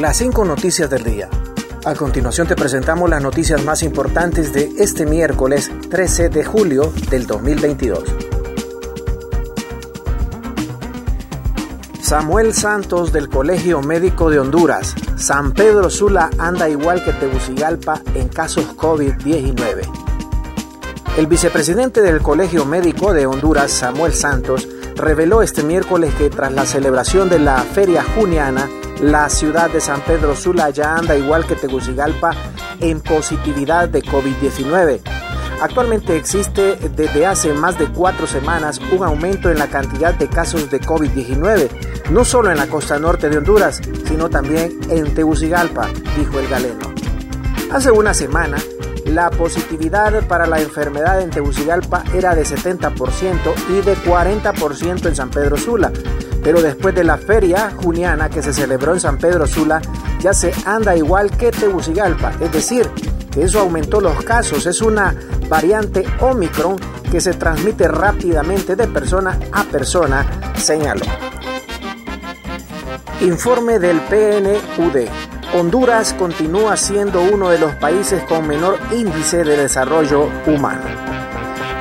las cinco noticias del día. A continuación te presentamos las noticias más importantes de este miércoles 13 de julio del 2022. Samuel Santos del Colegio Médico de Honduras. San Pedro Sula anda igual que Tegucigalpa en casos COVID-19. El vicepresidente del Colegio Médico de Honduras, Samuel Santos, reveló este miércoles que tras la celebración de la Feria Juniana, la ciudad de San Pedro Sula ya anda igual que Tegucigalpa en positividad de COVID-19. Actualmente existe desde hace más de cuatro semanas un aumento en la cantidad de casos de COVID-19, no solo en la costa norte de Honduras, sino también en Tegucigalpa, dijo el galeno. Hace una semana, la positividad para la enfermedad en Tegucigalpa era de 70% y de 40% en San Pedro Sula. Pero después de la feria juniana que se celebró en San Pedro Sula, ya se anda igual que Tegucigalpa. Es decir, que eso aumentó los casos. Es una variante Omicron que se transmite rápidamente de persona a persona, señaló. Informe del PNUD. Honduras continúa siendo uno de los países con menor índice de desarrollo humano.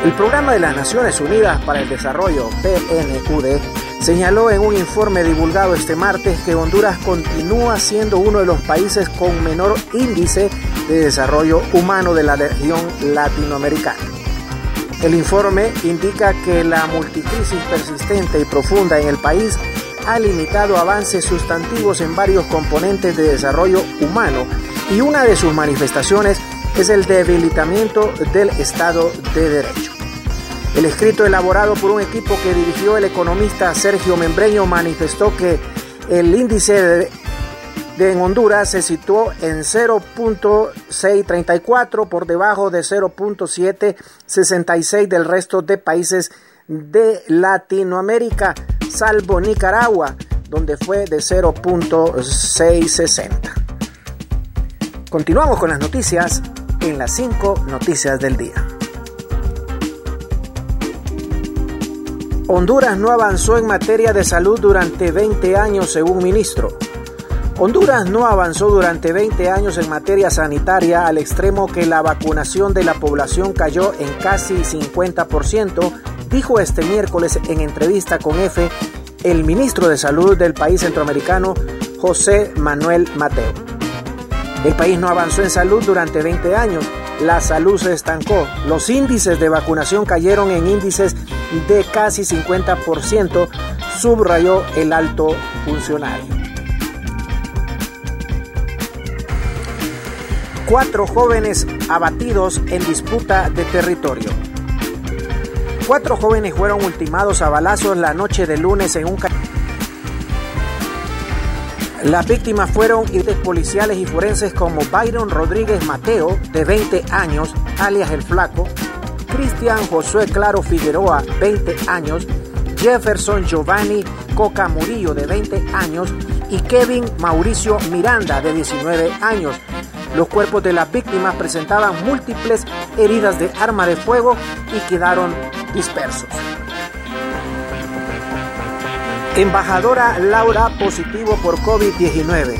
El Programa de las Naciones Unidas para el Desarrollo, PNUD, señaló en un informe divulgado este martes que Honduras continúa siendo uno de los países con menor índice de desarrollo humano de la región latinoamericana. El informe indica que la multicrisis persistente y profunda en el país ha limitado avances sustantivos en varios componentes de desarrollo humano y una de sus manifestaciones es el debilitamiento del Estado de Derecho. El escrito elaborado por un equipo que dirigió el economista Sergio Membreño manifestó que el índice de, de en Honduras se situó en 0.634 por debajo de 0.766 del resto de países de Latinoamérica salvo Nicaragua, donde fue de 0.660. Continuamos con las noticias en las 5 noticias del día. Honduras no avanzó en materia de salud durante 20 años, según ministro. Honduras no avanzó durante 20 años en materia sanitaria al extremo que la vacunación de la población cayó en casi 50% dijo este miércoles en entrevista con EFE el ministro de Salud del país centroamericano, José Manuel Mateo. El país no avanzó en salud durante 20 años, la salud se estancó, los índices de vacunación cayeron en índices de casi 50%, subrayó el alto funcionario. Cuatro jóvenes abatidos en disputa de territorio. Cuatro jóvenes fueron ultimados a balazos la noche de lunes en un... Las víctimas fueron policiales y forenses como Byron Rodríguez Mateo, de 20 años, alias El Flaco, Cristian Josué Claro Figueroa, 20 años, Jefferson Giovanni Coca Murillo, de 20 años, y Kevin Mauricio Miranda, de 19 años. Los cuerpos de las víctimas presentaban múltiples heridas de arma de fuego y quedaron dispersos. Embajadora Laura positivo por COVID-19.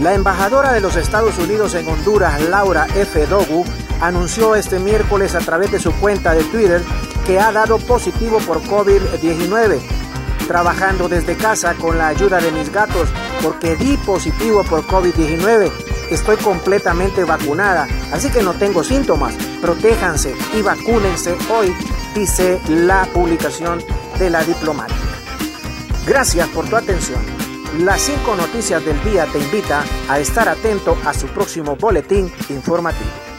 La embajadora de los Estados Unidos en Honduras, Laura F. Dogu, anunció este miércoles a través de su cuenta de Twitter que ha dado positivo por COVID-19. Trabajando desde casa con la ayuda de mis gatos porque di positivo por COVID-19. Estoy completamente vacunada, así que no tengo síntomas. Protéjanse y vacúnense hoy dice la publicación de la diplomática. Gracias por tu atención. Las cinco noticias del día te invita a estar atento a su próximo boletín informativo.